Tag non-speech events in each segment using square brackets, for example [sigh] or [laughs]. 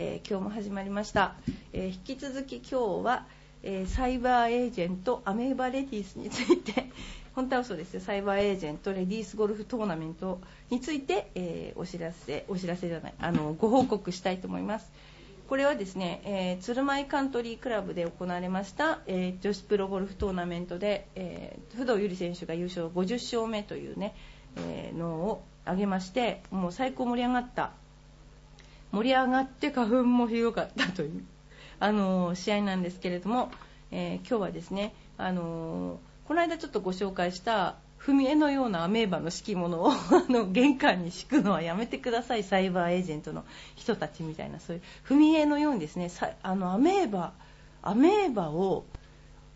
えー今日も始まりました。えー引き続き今日は、えーサイバーエージェントアメーバレディースについて、[laughs] 本当は嘘です、サイバーエージェントレディースゴルフトーナメントについて、えお知らせ、お知らせじゃない、あの、ご報告したいと思います。これはですね、えー鶴舞カントリークラブで行われました、えー女子プロゴルフトーナメントで、えー不動ゆり選手が優勝50勝目というね、えーのを挙げまして、もう最高盛り上がった盛り上がって花粉もひどかったという、[laughs] あの試合なんですけれども、えー今日はですね、あのこの間ちょっとご紹介した踏み絵のようなアメーバの敷物を [laughs] あの玄関に敷くのはやめてください。サイバーエージェントの人たちみたいなそういう踏み絵のようにですねあのアメーバアメーバを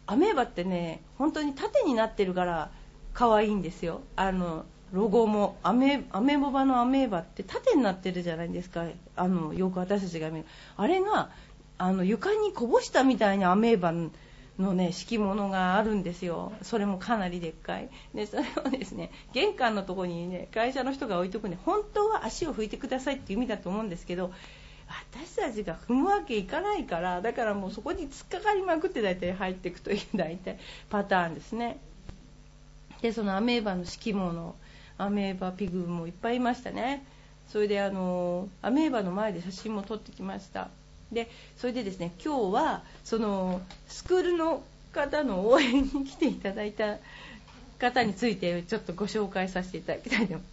アメーバってね本当に縦になってるから可愛いんですよ。あのロゴもアメアメボバのアメーバって縦になってるじゃないですか。あのよく私たちが見る。あれがあの床にこぼしたみたいなアメーバのね敷物があるんですよ。それもかなりでっかい。でそれをですね玄関のところにね会社の人が置いとくんで本当は足を拭いてくださいっていう意味だと思うんですけど私たちが踏むわけいかないからだからもうそこに突っかかりまくって大体入っていくという大体パターンですね。でそのアメーバの敷物アメーバピグもいっぱいいましたね。それであのアメーバの前で写真も撮ってきました。でそれでですね今日はそのスクールの方の応援に来ていただいた方についてちょっとご紹介させていただきたいと。思います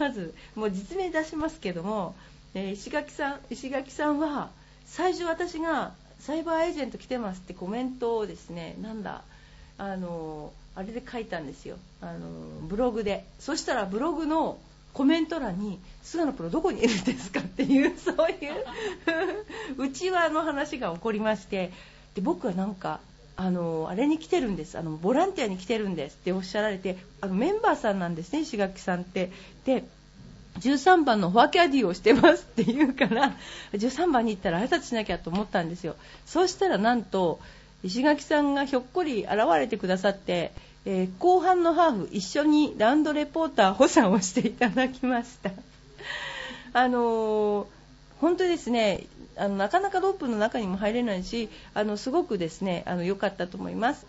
まずもう実名出しますけども、え石垣さん石垣さんは最初私がサイバーエージェント来てますってコメントをですねなんだあのあれで書いたんですよ。あのブログで。そしたらブログのコメント欄に「菅野プロどこにいるんですか?」っていう [laughs] そういう [laughs] 内輪の話が起こりまして。で僕はなんかあのあれに来てるんです。あのボランティアに来てるんですっておっしゃられてあのメンバーさんなんですね石垣さんって。で13番のフォアキャディをしてますって言うから13番に行ったら挨拶しなきゃと思ったんですよ。そうしたらなんと石垣さんがひょっこり現れてくださって、えー後半のハーフ一緒にラウンドレポーター補佐をしていただきました。[laughs] あのー本当ですねあのなかなかロープの中にも入れないしあのすごくですねあの良かったと思います。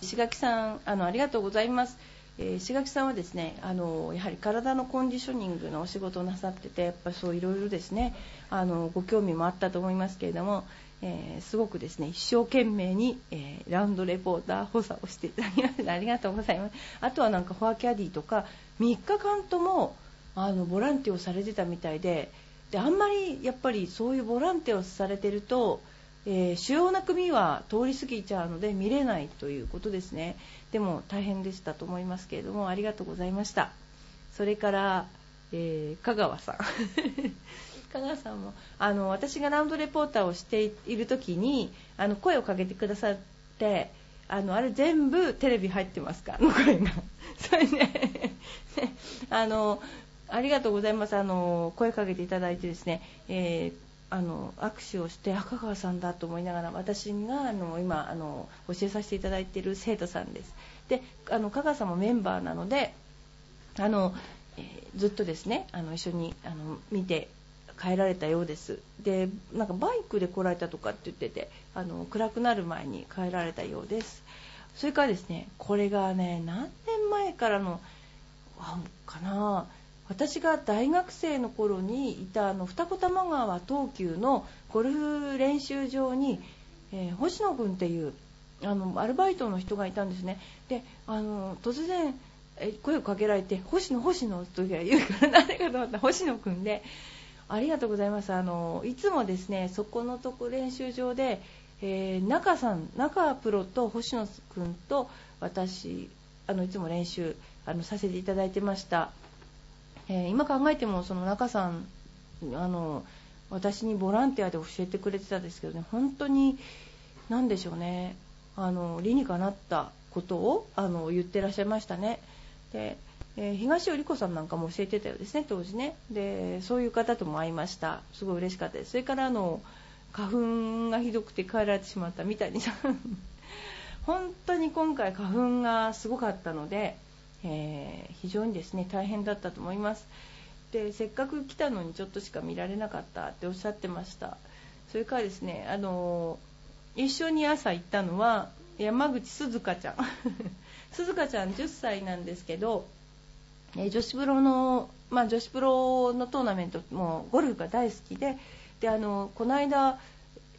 石垣さんあのありがとうございます。えー石垣さんはですねあのやはり体のコンディショニングのお仕事をなさっててやっぱそういろいろですねあのご興味もあったと思いますけれども、えーすごくですね一生懸命に、えーラウンドレポーター補佐をしていただきまして [laughs] ありがとうございます。あとはなんかフォアキャディとか3日間ともあのボランティアをされてたみたいでであんまりやっぱりそういうボランティアをされてると、えー主要な組は通り過ぎちゃうので見れないということですね。でも大変でしたと思いますけれどもありがとうございました。それから、え香川さん。[laughs] 香川さんもあの私がラウンドレポーターをしている時にあの声をかけてくださってあのあれ全部テレビ入ってますか？の声が。[laughs] それねあのありがとうございます。あの声かけていただいてですね、えーあの握手をして赤川さんだと思いながら私があの今あの教えさせていただいている生徒さんです。であの香川さんもメンバーなのであの、えーずっとですねあの一緒にあの見て帰られたようです。でなんかバイクで来られたとかって言っててあの暗くなる前に帰られたようです。それからですねこれがね何年前からのあかな。私が大学生の頃にいたあの二子玉川東急のゴルフ練習場に、えー星野君っていうあのアルバイトの人がいたんですね。であの突然声をかけられて「星野星野」と言うから [laughs] 誰かと思った星野君でありがとうございますあのいつもですねそこのとこ練習場で、えー中さん中プロと星野君と私あのいつも練習あのさせていただいてました、えー今考えてもその中さんあの私にボランティアで教えてくれてたんですけどね本当に何でしょうねあの理にかなったことをあの言ってらっしゃいましたね。でえー、東尾理子さんなんかも教えてたようですね、当時ね。で、そういう方とも会いました。すごい嬉しかったです。それから、あの、花粉がひどくて帰られてしまった三谷さん。[laughs] 本当に今回花粉がすごかったので、えー、非常にですね、大変だったと思います。で、せっかく来たのにちょっとしか見られなかったっておっしゃってました。それからですね、あの一緒に朝行ったのは、山口鈴香ちゃん。[laughs] 鈴香ちゃん10歳なんですけど、え女子プロの、まあ、女子プロのトーナメントもゴルフが大好きでであのこの間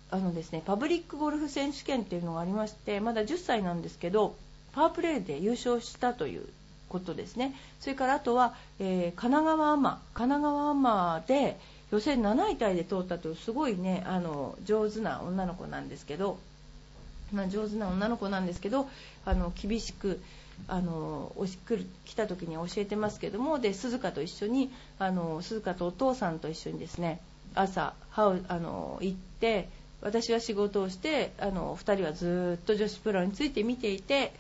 あのですねパブリックゴルフ選手権っていうのがありましてまだ10歳なんですけどパワープレーで優勝したということですね。それからあとは、えー、神奈川アマ神奈川アマで予選7位タイで通ったというすごいねあの上手な女の子なんですけど、まあ、上手な女の子なんですけどあの厳しくあの来る来た時に教えてますけどもで鈴鹿と一緒にあの鈴鹿とお父さんと一緒にですね朝歯をあの行って私は仕事をしてあの2人はずっと女子プロについて見ていて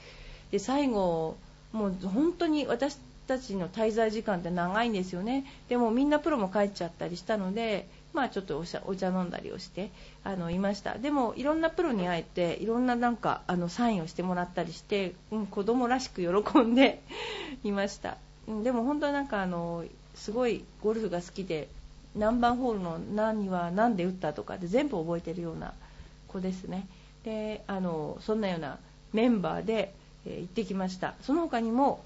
で最後もう本当に私たちの滞在時間って長いんですよね。でもみんなプロも帰っちゃったりしたのでまあちょっとお茶飲んだりをしてあのいました。でもいろんなプロに会えていろんななんかあのサインをしてもらったりして、うん、子供らしく喜んで [laughs] いました、うん、でも本当なんかあのすごいゴルフが好きで何番ホールの何は何で打ったとかで全部覚えてるような子ですね。であのそんなようなメンバーで、えー、行ってきました。その他にも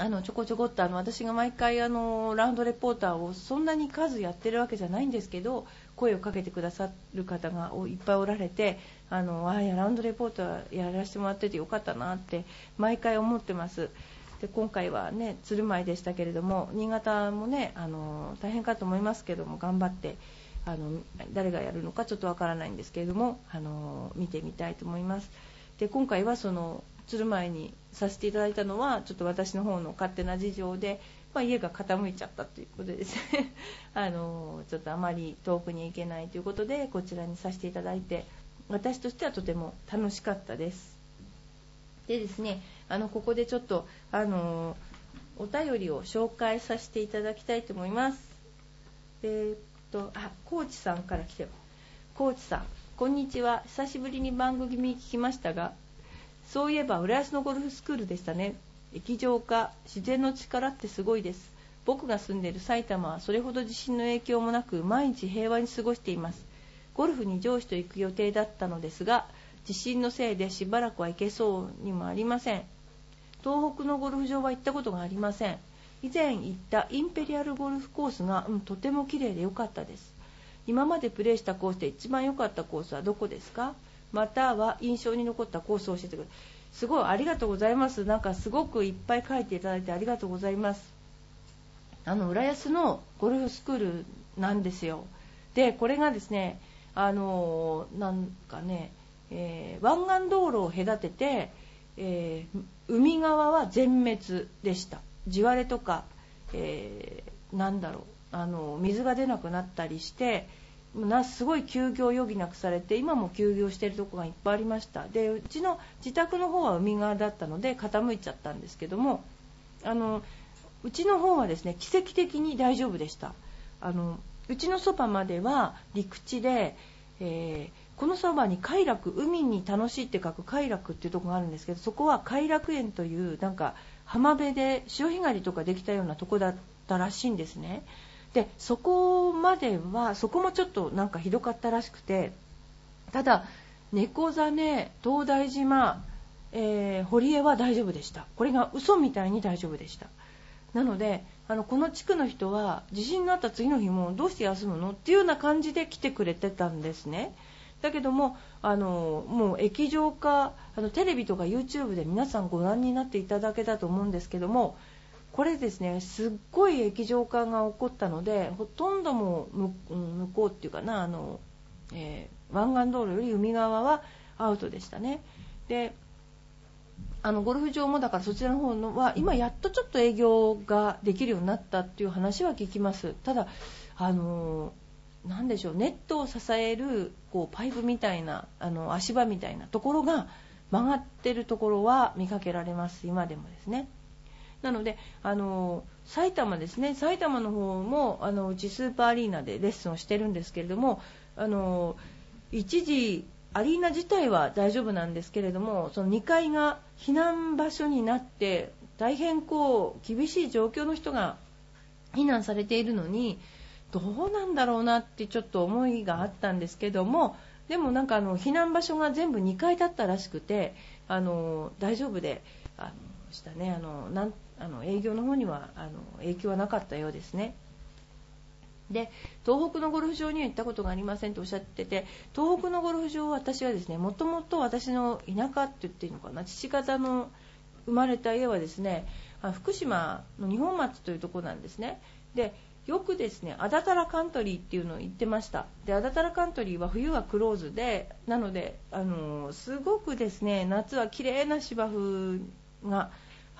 あのちょこちょこっとあの私が毎回あのラウンドレポーターをそんなに数やってるわけじゃないんですけど声をかけてくださる方がいっぱいおられてあのあやラウンドレポーターやらせてもらっててよかったなって毎回思ってます。で今回はね鶴舞でしたけれども新潟もねあの大変かと思いますけども頑張ってあの誰がやるのかちょっとわからないんですけれどもあの見てみたいと思います。で今回はその鶴舞にさせていただいたのはちょっと私の方の勝手な事情で、まあ、家が傾いちゃったということでです。ね [laughs] あのちょっとあまり遠くに行けないということでこちらにさせていただいて私としてはとても楽しかったです。でですねあのここでちょっとあのお便りを紹介させていただきたいと思います。えー、っとあコーチさんから来てコーチさんこんにちは。久しぶりに番組聞きましたがそういえば浦安のゴルフスクールでしたね。液状化自然の力ってすごいです。僕が住んでいる埼玉はそれほど地震の影響もなく毎日平和に過ごしています。ゴルフに上司と行く予定だったのですが地震のせいでしばらくは行けそうにもありません。東北のゴルフ場は行ったことがありません。以前行ったインペリアルゴルフコースが、うん、とても綺麗で良かったです。今までプレーしたコースで一番良かったコースはどこですか？または印象に残ったコースを教えてくださいすごいありがとうございます。なんかすごくいっぱい書いていただいてありがとうございます。あの浦安のゴルフスクールなんですよ。でこれがですねあのなんかね、えー、湾岸道路を隔てて、えー、海側は全滅でした。地割れとか、えー、なんだろうあの水が出なくなったりしてなすごい休業を余儀なくされて今も休業しているところがいっぱいありました。でうちの自宅の方は海側だったので傾いちゃったんですけどもあのうちの方はですね奇跡的に大丈夫でした。あのうちのそばまでは陸地で、えー、このそばに快楽海に楽しいって書く快楽っていうとこがあるんですけどそこは快楽園というなんか浜辺で潮干狩りとかできたようなとこだったらしいんですね。でそこまではそこもちょっとなんかひどかったらしくてただ猫ザネ東大島、えー、堀江は大丈夫でした。これが嘘みたいに大丈夫でした。なのであのこの地区の人は地震のあった次の日もどうして休むのっていうような感じで来てくれてたんですね。だけどもあのもう液状化あのテレビとか YouTube で皆さんご覧になっていただけたと思うんですけどもこれですねすっごい液状化が起こったのでほとんども向こうっていうかなあの、えー、湾岸道路より海側はアウトでしたね。であのゴルフ場もだからそちらの方のは今やっとちょっと営業ができるようになったっていう話は聞きます。ただあのなでしょうネットを支えるこうパイプみたいなあの足場みたいなところが曲がってるところは見かけられます。今でもですね。なのであの埼玉ですね。埼玉の方もあのうちスーパーアリーナでレッスンをしてるんですけれどもあの一時アリーナ自体は大丈夫なんですけれどもその2階が避難場所になって大変こう厳しい状況の人が避難されているのにどうなんだろうなってちょっと思いがあったんですけどもでもなんかあの避難場所が全部2階だったらしくてあの大丈夫であのしたね。あのなんあの営業の方にはあの影響はなかったようですね。で東北のゴルフ場には行ったことがありませんとおっしゃってて東北のゴルフ場は私はですねもともと私の田舎って言っていいのかな父方の生まれた家はですね福島の二本松というところなんですねでよくですねアダタラカントリーっていうのを言ってましたでアダタラカントリーは冬はクローズでなのであのすごくですね夏は綺麗な芝生が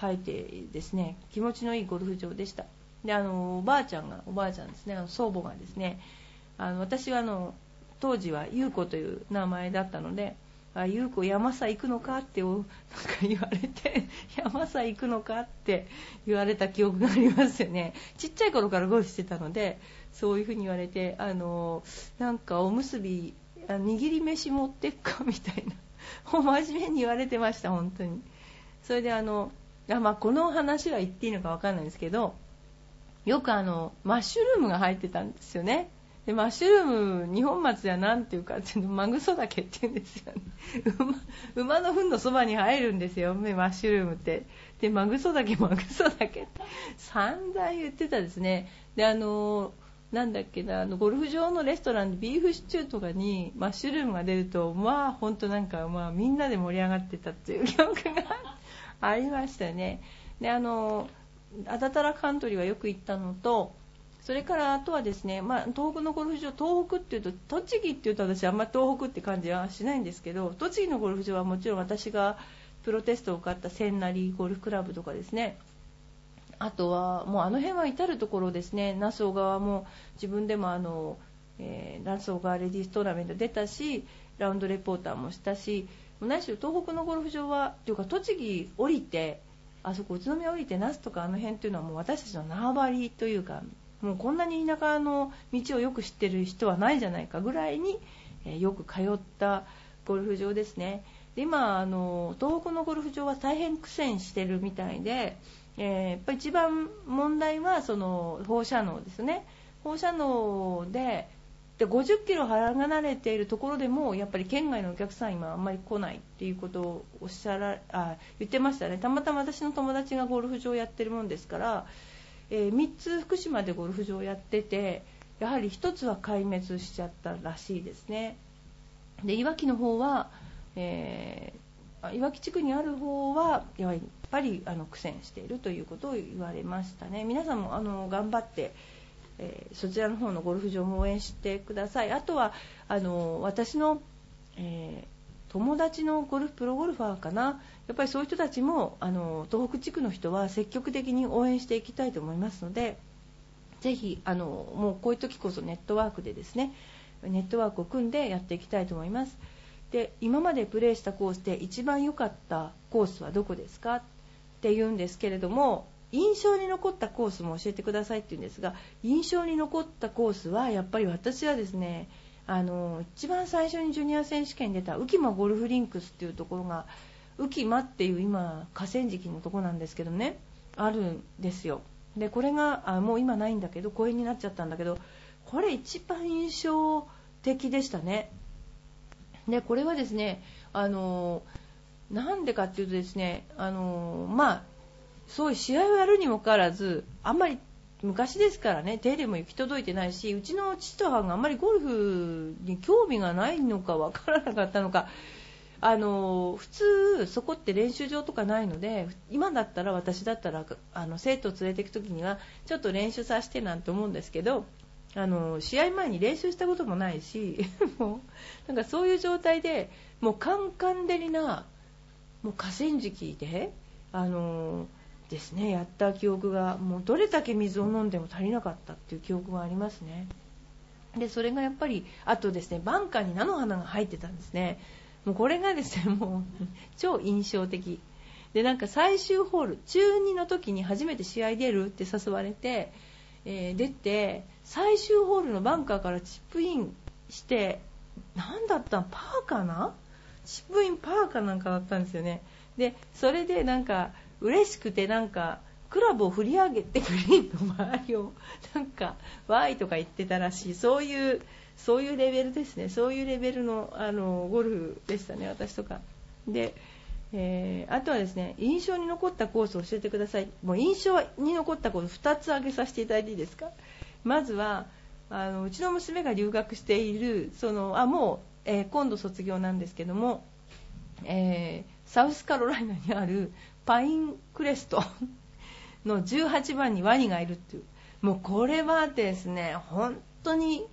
生えてですね気持ちのいいゴルフ場でした。であのおばあちゃんがおばあちゃんですねあの祖母がですねあの私はあの当時は優子という名前だったのであ優子山さ行くのかってなんか言われて [laughs] 山さ行くのかって言われた記憶がありますよね。ちっちゃい頃からゴルフしてたのでそういうふうに言われてあのなんかおむすび握り飯持ってっかみたいな。[laughs] 真面目に言われてました本当に。それであの、まあ、この話は言っていいのか分かんないんですけどよくあのマッシュルームが入ってたんですよね。でマッシュルーム二本松では何ていうかっていうのマグソ岳っていうんですよね。馬馬の糞のそばに入るんですよ。マッシュルームって。でマグソ岳マグソ岳って散々言ってたですね。であのなんだっけなあのゴルフ場のレストランでビーフシチューとかにマッシュルームが出るとまあ本当なんかまあみんなで盛り上がってたっていう記憶があありましたね。であのアダタラカントリーはよく行ったのとそれからあとはですね、まあ、東北のゴルフ場、東北っていうと、栃木っていうと私、あんまり東北って感じはしないんですけど、栃木のゴルフ場はもちろん私がプロテストを受かった千成ゴルフクラブとかですね、あとはもうあの辺は至る所ですね、那須小川も自分でもあの、えー、那須小川レディストーナメント出たし、ラウンドレポーターもしたし、何しろ東北のゴルフ場は、というか栃木降りて、あそこ宇都宮降りて那須とかあの辺っていうのはもう私たちの縄張りというかもうこんなに田舎の道をよく知ってる人はないじゃないかぐらいに、え、よく通ったゴルフ場ですね。で今あの東北のゴルフ場は大変苦戦してるみたいで、えー、やっぱり一番問題はその放射能ですね。放射能でで50キロ離れているところでもやっぱり県外のお客さん今あんまり来ないっていうことをおっしゃらあ言ってましたね。たまたま私の友達がゴルフ場をやってるもんですからえー、3つ福島でゴルフ場をやっててやはり1つは壊滅しちゃったらしいですね。でいわきの方は、えー、いわき地区にある方はやっぱりあの苦戦しているということを言われましたね。皆さんもあの頑張って、えー、そちらの方のゴルフ場も応援してください。あとはあの私の、えー友達のゴルフプロゴルファーかな？やっぱりそういう人たちもあの東北地区の人は積極的に応援していきたいと思いますのでぜひあのもうこういう時こそネットワークでですねネットワークを組んでやっていきたいと思います。で今までプレーしたコースで一番良かったコースはどこですか？っていうんですけれども印象に残ったコースも教えてくださいって言うんですが印象に残ったコースはやっぱり私はですねあの一番最初にジュニア選手権に出た浮間ゴルフリンクスっていうところが浮間っていう今河川敷のとこなんですけどねあるんですよ。でこれがあもう今ないんだけど公園になっちゃったんだけどこれ一番印象的でしたね。でこれはですねあのなんでかっていうとですねあのまあそういう試合をやるにもかかわらずあんまり昔ですからね手入れも行き届いてないしうちの父と母があんまりゴルフに興味がないのかわからなかったのかあの普通そこって練習場とかないので今だったら私だったらあの生徒を連れていく時にはちょっと練習させてなんて思うんですけどあの試合前に練習したこともないし [laughs] もうなんかそういう状態でもうカンカン照りなもう河川敷であのですね。やった記憶がもうどれだけ水を飲んでも足りなかったっていう記憶がありますね。でそれがやっぱりあとですねバンカーに菜の花が入ってたんですね。もうこれがですね [laughs] もう超印象的。でなんか最終ホール中2の時に初めて試合出るって誘われて、えー、出て最終ホールのバンカーからチップインして何だったのパーかな？チップインパーかなんかだったんですよね。でそれでなんか嬉しくてなんかクラブを振り上げてグリーンの周りをなんかワイとか言ってたらしい。そういうそういうレベルですね。そういうレベルのあのゴルフでしたね私とか。で、えー、あとはですね印象に残ったコースを教えてください。もう印象に残ったコース2つ挙げさせていただいていいですか？まずはあのうちの娘が留学しているそのあもう、えー、今度卒業なんですけども、えー、サウスカロライナにあるパインクレスト。[laughs] の18番にワニがいるっていう。もうこれはですね本当に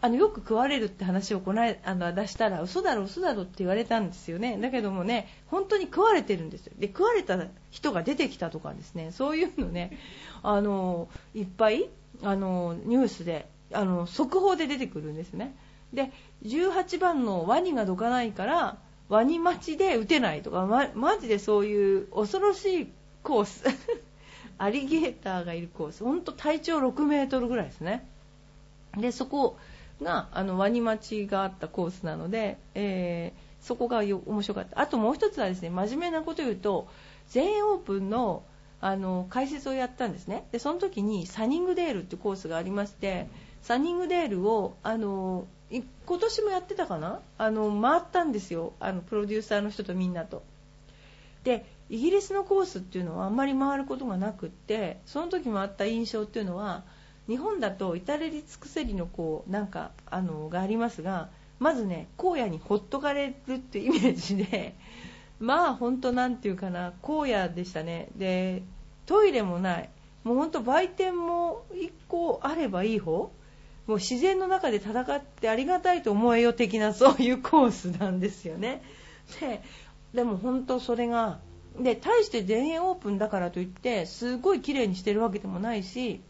あのよく食われるって話をこのあの出したら嘘だろ嘘だろって言われたんですよね。だけどもね本当に食われてるんですよ。で食われた人が出てきたとかですね。そういうのね [laughs] あのいっぱいあのニュースであの速報で出てくるんですね。で18番のワニがどかないからワニ待ちで打てないとか、ま、マジでそういう恐ろしいコース。[laughs] アリゲーターがいるコース。本当体長6メートルぐらいですね。でそこがあのワニ待ちがあったコースなので、えー、そこが面白かった。あともう一つはですね真面目なこと言うと全英オープンのあの解説をやったんですね。でその時にサニングデールってコースがありましてサニングデールをあの今年もやってたかな？あの回ったんですよ。あのプロデューサーの人とみんなと。でイギリスのコースっていうのはあんまり回ることがなくってその時もあった印象っていうのは日本だと至れり尽くせりのこうなんかあのがありますがまずね荒野にほっとかれるっていうイメージで [laughs] まあ本当なんていうかな荒野でしたね。でトイレもない。もう本当売店も1個あればいい方。もう自然の中で戦ってありがたいと思えよ的なそういうコースなんですよね。ででも本当それがで対して全英オープンだからといってすごい綺麗にしてるわけでもないし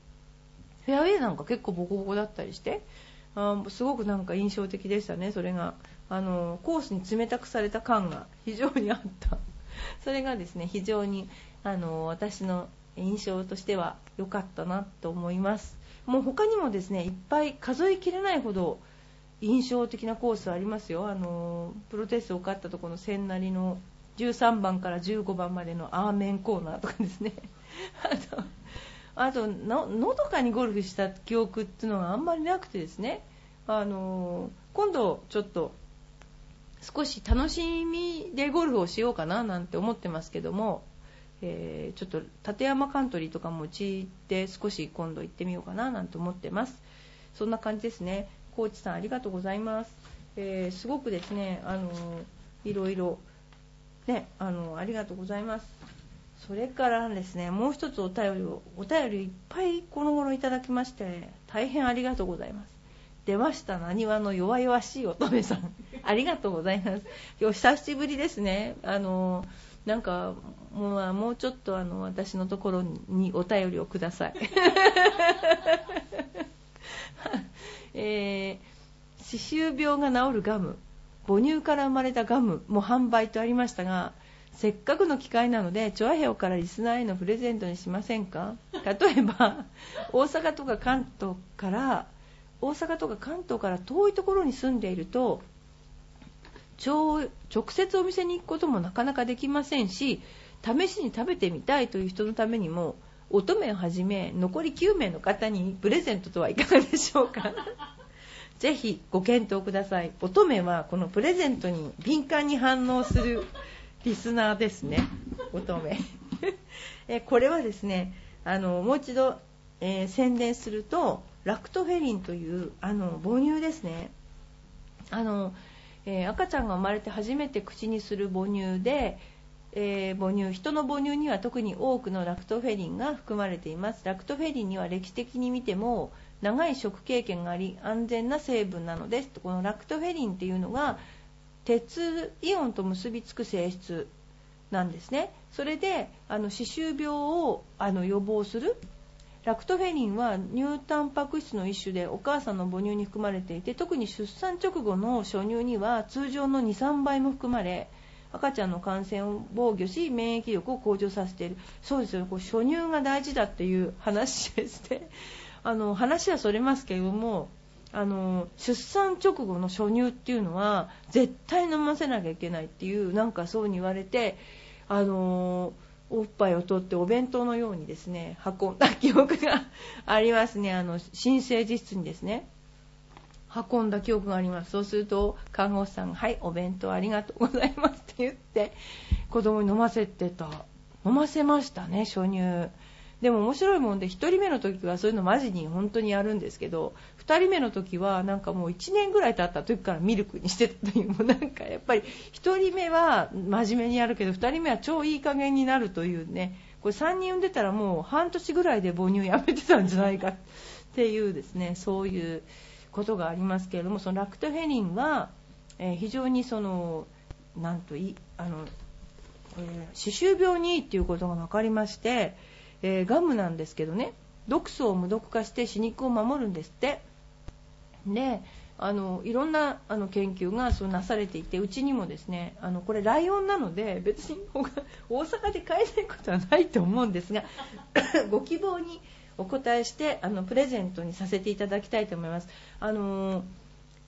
フェアウェイなんか結構ボコボコだったりしてあすごくなんか印象的でしたね、それが。あのコースに冷たくされた感が非常にあった。[laughs] それがですね非常にあの私の印象としては良かったなと思います。もう他にもですねいっぱい数えきれないほど印象的なコースありますよ。あのプロテストを勝ったところの千成の13番から15番までのアーメンコーナーとかですね。[laughs] あとあとののどかにゴルフした記憶っていうのがあんまりなくてですね。あの今度ちょっと少し楽しみでゴルフをしようかななんて思ってますけども、えー、ちょっと立山カントリーとかもうちで少し今度行ってみようかななんて思ってますそんな感じですねコーチさんありがとうございます、えー、すごくですねあのいろいろね、あのありがとうございます。それからですね、もう一つお便りを、お便りいっぱいこの頃いただきまして、大変ありがとうございます。出ました、なにわの弱々しい乙女さん。ありがとうございます。今日久しぶりですね。あの、なんか、もうもうちょっとあの私のところにお便りをください。[laughs] えー、歯周病が治るガム。母乳から生まれたガム。も販売とありましたがせっかくの機会なのでチョアヘオからリスナーへのプレゼントにしませんか？例えば大阪とか関東から大阪とか関東から遠いところに住んでいると直接お店に行くこともなかなかできませんし試しに食べてみたいという人のためにも乙女をはじめ残り9名の方にプレゼントとはいかがでしょうか。[laughs] ぜひご検討ください。乙女はこのプレゼントに敏感に反応するリスナーですね。乙女。[laughs] えこれはですねあのもう一度、えー、宣伝するとラクトフェリンというあの母乳ですね。あの、えー、赤ちゃんが生まれて初めて口にする母乳でえー、母乳人の母乳には特に多くのラクトフェリンが含まれています。ラクトフェリンには歴史的に見ても長い食経験があり安全な成分なのです。このラクトフェリンっていうのが鉄イオンと結びつく性質なんですね。それであの歯周病をあの予防するラクトフェリンは乳タンパク質の一種でお母さんの母乳に含まれていて特に出産直後の初乳には通常の23倍も含まれ赤ちゃんの感染を防御し免疫力を向上させている。そうですよこう初乳が大事だっていう話ですね [laughs] あの話はそれますけれどもあの出産直後の初乳っていうのは絶対飲ませなきゃいけないっていうなんかそうに言われてあのおっぱいを取ってお弁当のようにですね運んだ記憶がありますね。あの新生児室にですね。運んだ記憶があります。そうすると看護師さんが「はいお弁当ありがとうございます」って言って子供に飲ませてた。飲ませましたね初乳。でも面白いもんで1人目の時はそういうのマジに本当にやるんですけど2人目の時はなんかもう1年ぐらい経った時からミルクにしてたというもうなんかやっぱり1人目は真面目にやるけど2人目は超いい加減になるというねこれ3人産んでたらもう半年ぐらいで母乳やめてたんじゃないかっていうですねそういうことがありますけれどもそのラクトフェニンは、非常にそのなんといあのこれ歯周病にいいっていうことが分かりまして、えー、ガムなんですけどね。毒素を無毒化して歯肉を守るんですって。であのいろんなあの研究がそうなされていてうちにもですねあのこれライオンなので別に [laughs] 大阪で買えないことはないと思うんですが [laughs] ご希望にお答えしてあのプレゼントにさせていただきたいと思います。あの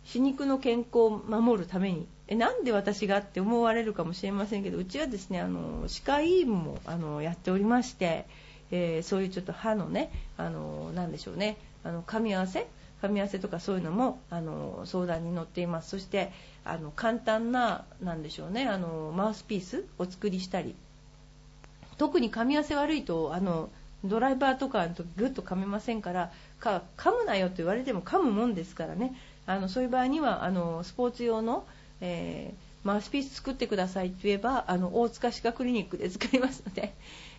歯肉の健康を守るために。えなんで私がって思われるかもしれませんけどうちはですねあの歯科医院もあのやっておりまして、えー、そういうちょっと歯のねあのなんでしょうね。あの噛み合わせ？噛み合わせとかそういうのもあの相談に乗っています。そしてあの簡単ななんでしょうね。あのマウスピースを作りしたり。特に噛み合わせ悪いとあのドライバーとかの時グッと噛めませんからか噛むなよと言われても噛むもんですからね。あのそういう場合にはあのスポーツ用の、えー、マウスピース作ってくださいと言えばあの大塚歯科クリニックで使いますので。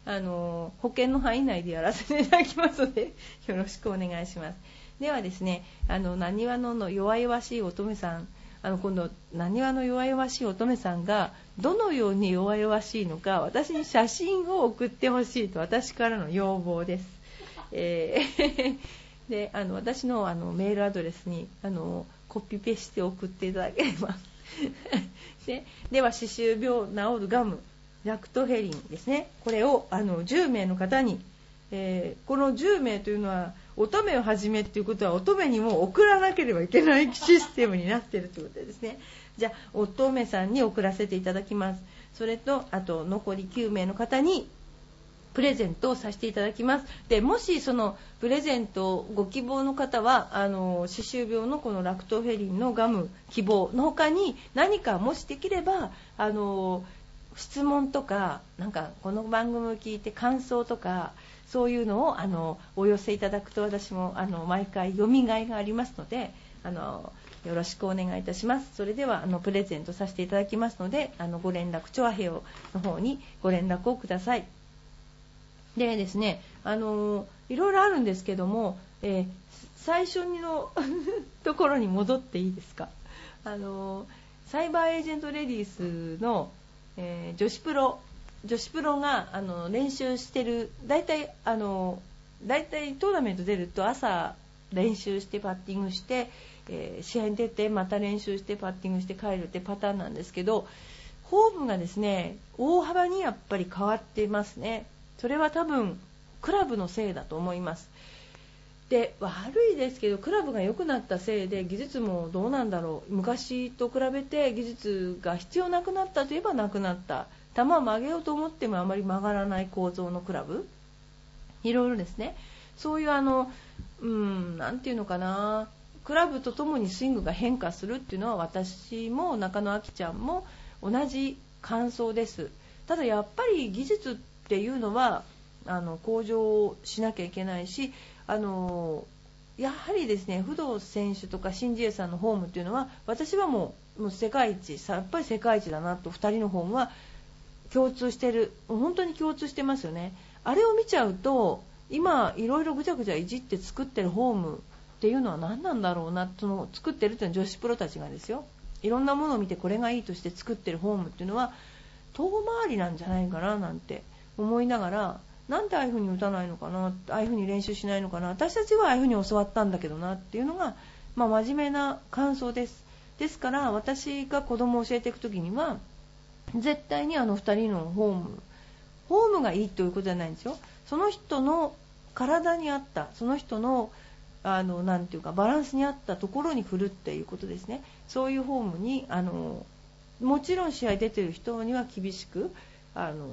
あの保険の範囲内でやらせていただきますので [laughs] よろしくお願いします。ではですねあのなにわのの弱々しい乙女さんあの今度なにわの弱々しい乙女さんがどのように弱々しいのか私に写真を送ってほしいと私からの要望です。えー [laughs] であの私のあのメールアドレスにあのコピペして送っていただければ。[laughs] ででは歯周病治るガム。ラクトフェリンですね。これをあの10名の方に、えー、この10名というのは乙女をはじめっていうことは乙女にも送らなければいけないシステムになっているということですね。じゃあ乙女さんに送らせていただきます。それとあと残り9名の方にプレゼントをさせていただきます。でもしそのプレゼントをご希望の方はあの歯周病のこのラクトフェリンのガム希望の他に何かもしできればあの質問とかなんかこの番組を聞いて感想とかそういうのをあのお寄せいただくと私もあの毎回読みがいがありますのであのよろしくお願いいたします。それではあのプレゼントさせていただきますのであのご連絡チョアヘオの方にご連絡をください。でですねあのいろいろあるんですけども、えー、最初の [laughs] ところに戻っていいですか？あのサイバーエージェントレディースの、えー、女子プロ女子プロがあの練習してる。大体あの大体トーナメント出ると朝練習してパッティングして、えー、試合に出てまた練習してパッティングして帰るってパターンなんですけどフォームがですね大幅にやっぱり変わっていますね。それは多分クラブのせいだと思います。で悪いですけどクラブが良くなったせいで技術もどうなんだろう。昔と比べて技術が必要なくなったといえばなくなった。球を曲げようと思ってもあまり曲がらない構造のクラブ。いろいろですね。そういうあのうん何て言うのかな。クラブとともにスイングが変化するっていうのは私も中野明ちゃんも同じ感想です。ただやっぱり技術っていうのはあの向上しなきゃいけないしあのやはりですね不動選手とか新次さんのホームっていうのは私はもうもう世界一やっぱり世界一だなと2人のホームは共通してる。本当に共通してますよね。あれを見ちゃうと今いろいろぐちゃぐちゃいじって作ってるホームっていうのは何なんだろうなその作ってるっていうのは女子プロたちがですよ。いろんなものを見てこれがいいとして作ってるホームっていうのは遠回りなんじゃないかななんて思いながらなんでああいう風に打たないのかなああいう風に練習しないのかな私たちはああいう風に教わったんだけどなっていうのが、まあ、真面目な感想です。ですから私が子供を教えていく時には絶対にあの2人のフォームフォームがいいということじゃないんですよ。その人の体に合ったその人のあのなていうかバランスに合ったところに振るっていうことですね。そういうフォームにあのもちろん試合出てる人には厳しくあの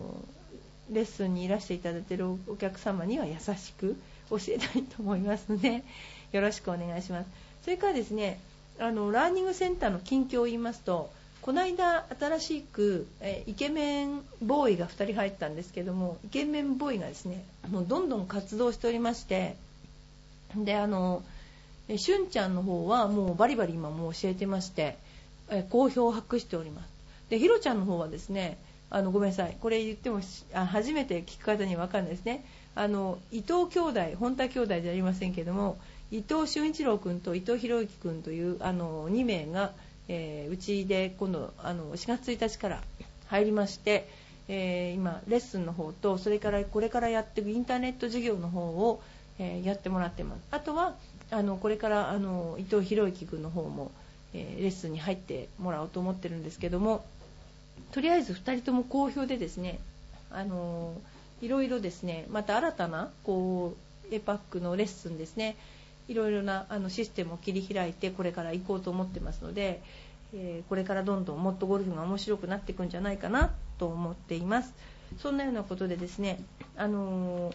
レッスンにいらしていただいているお客様には優しく教えたいと思いますので [laughs] よろしくお願いします。それからですねあのラーニングセンターの近況を言いますとこの間新しくえイケメンボーイが2人入ったんですけどもイケメンボーイがですねもうどんどん活動しておりましてであのしゅんちゃんの方はもうバリバリ今もう教えてましてえ好評を博しております。でひろちゃんの方はですねあのごめんなさい。これ言っても初めて聞く方には分かんですね。あの伊藤兄弟本田兄弟じゃありませんけども伊藤俊一郎君と伊藤博之君というあの2名が、えー、うちで今度あの4月1日から入りまして、えー、今レッスンの方とそれからこれからやっていくインターネット授業の方を、えー、やってもらってます。あとはあのこれからあの伊藤博之君の方も、えレッスンに入ってもらおうと思ってるんですけどもとりあえず2人とも好評でですねあのいろいろですねまた新たなこうエパックのレッスンですねいろいろなあのシステムを切り開いてこれから行こうと思ってますので、えー、これからどんどんもっとゴルフが面白くなっていくんじゃないかなと思っています。そんなようなことでですね、あのー、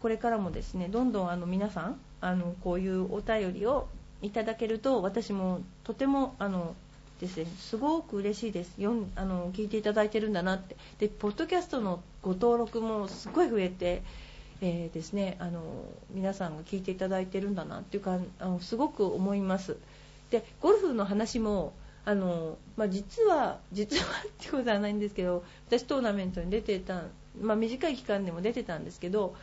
これからもですねどんどんあの皆さんあのこういうお便りをいただけると私もとてもあのですね。すごく嬉しいです。よあの聞いていただいてるんだなって。でポッドキャストのご登録もすごい増えて、えー、ですねあの皆さんが聞いていただいてるんだなっていうかあのすごく思います。でゴルフの話もあの、まあ、実は実は [laughs] ってことはないんですけど私トーナメントに出てた、まあ、短い期間でも出てたんですけど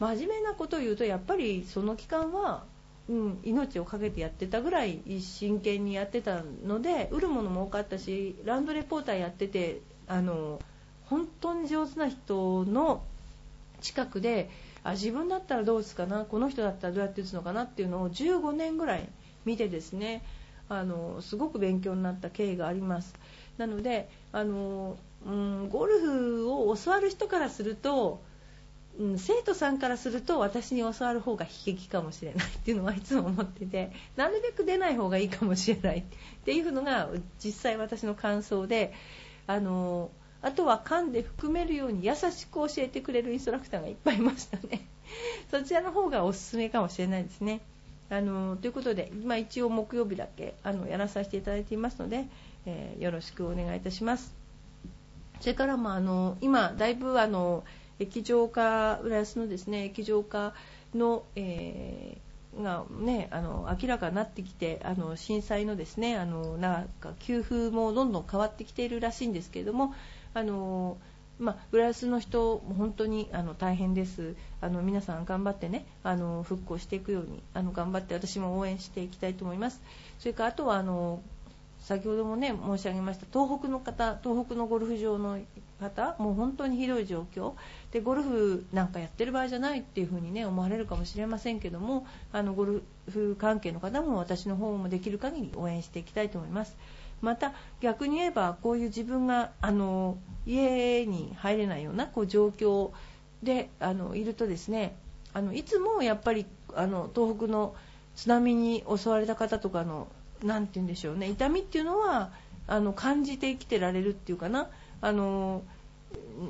真面目なことを言うとやっぱりその期間はうん、命を懸けてやってたぐらい真剣にやってたので売るものも多かったしランドレポーターやっててあの本当に上手な人の近くであ自分だったらどう打つかなこの人だったらどうやって打つのかなっていうのを15年ぐらい見てですねあのすごく勉強になった経緯があります。なのであの、うん、ゴルフを教わる人からするとうん、生徒さんからすると私に教わる方が悲劇かもしれないっていうのはいつも思ってて [laughs] なるべく出ない方がいいかもしれない。[laughs] っていうのが実際私の感想であのあとは噛んで含めるように優しく教えてくれるインストラクターがいっぱいいましたね。[laughs] そちらの方がおすすめかもしれないですね。あのということで、まあ、一応木曜日だけあのやらさせていただいていますので、えー、よろしくお願いいたします。それからもあの今だいぶあの液状化浦安のですね液状化の、えー、がねあの明らかになってきてあの震災のですねあのなんか給付もどんどん変わってきているらしいんですけれどもあのまあ、浦安の人も本当にあの大変です。あの皆さん頑張ってねあの復興していくようにあの頑張って私も応援していきたいと思います。それからあとはあの先ほどもね申し上げました東北の方東北のゴルフ場の方もう本当にひどい状況。でゴルフなんかやってる場合じゃないっていう風にね思われるかもしれませんけどもあのゴルフ関係の方も私の方もできる限り応援していきたいと思います。また逆に言えばこういう自分があの家に入れないようなこう状況であのいるとですねあのいつもやっぱりあの東北の津波に襲われた方とかの何て言うんでしょうね痛みっていうのはあの感じて生きてられるっていうかな。あの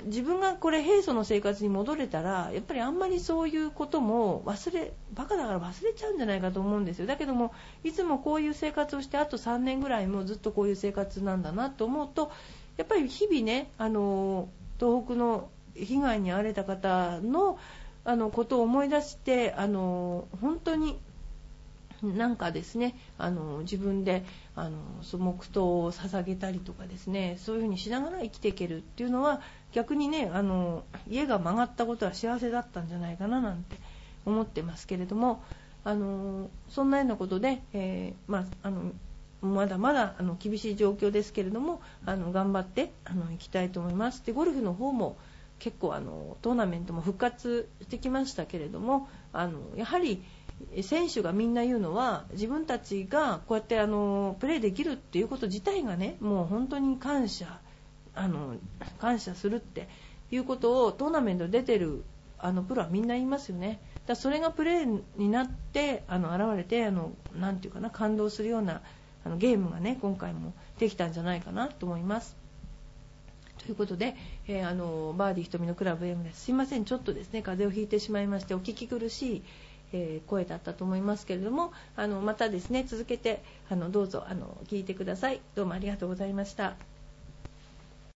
自分がこれ平素の生活に戻れたらやっぱりあんまりそういうことも忘れバカだから忘れちゃうんじゃないかと思うんですよ。だけどもいつもこういう生活をしてあと3年ぐらいもずっとこういう生活なんだなと思うとやっぱり日々ねあの東北の被害に遭われた方のあのことを思い出してあの本当になんかですねあの自分であの黙祷を捧げたりとかですねそういうふうにしながら生きていけるっていうのは逆にねあの家が曲がったことは幸せだったんじゃないかななんて思ってますけれどもあのそんなようなことで、えー、まあ、あのまだまだあの厳しい状況ですけれどもあの頑張ってあの行きたいと思います。でゴルフの方も結構あのトーナメントも復活してきましたけれどもあのやはり選手がみんな言うのは自分たちがこうやってあのプレーできるっていうこと自体がねもう本当に感謝あの感謝するっていうことをトーナメント出てるあのプロはみんな言いますよね。だそれがプレーになってあの現れてあのなんていうかな感動するようなあのゲームがね今回もできたんじゃないかなと思います。ということで、えー、あのバーディー瞳のクラブ M です。すいません、ちょっとですね風邪をひいてしまいましてお聞き苦しい、え、声だったと思いますけれども、あのまたですね続けてあのどうぞあの聞いてください。どうもありがとうございました。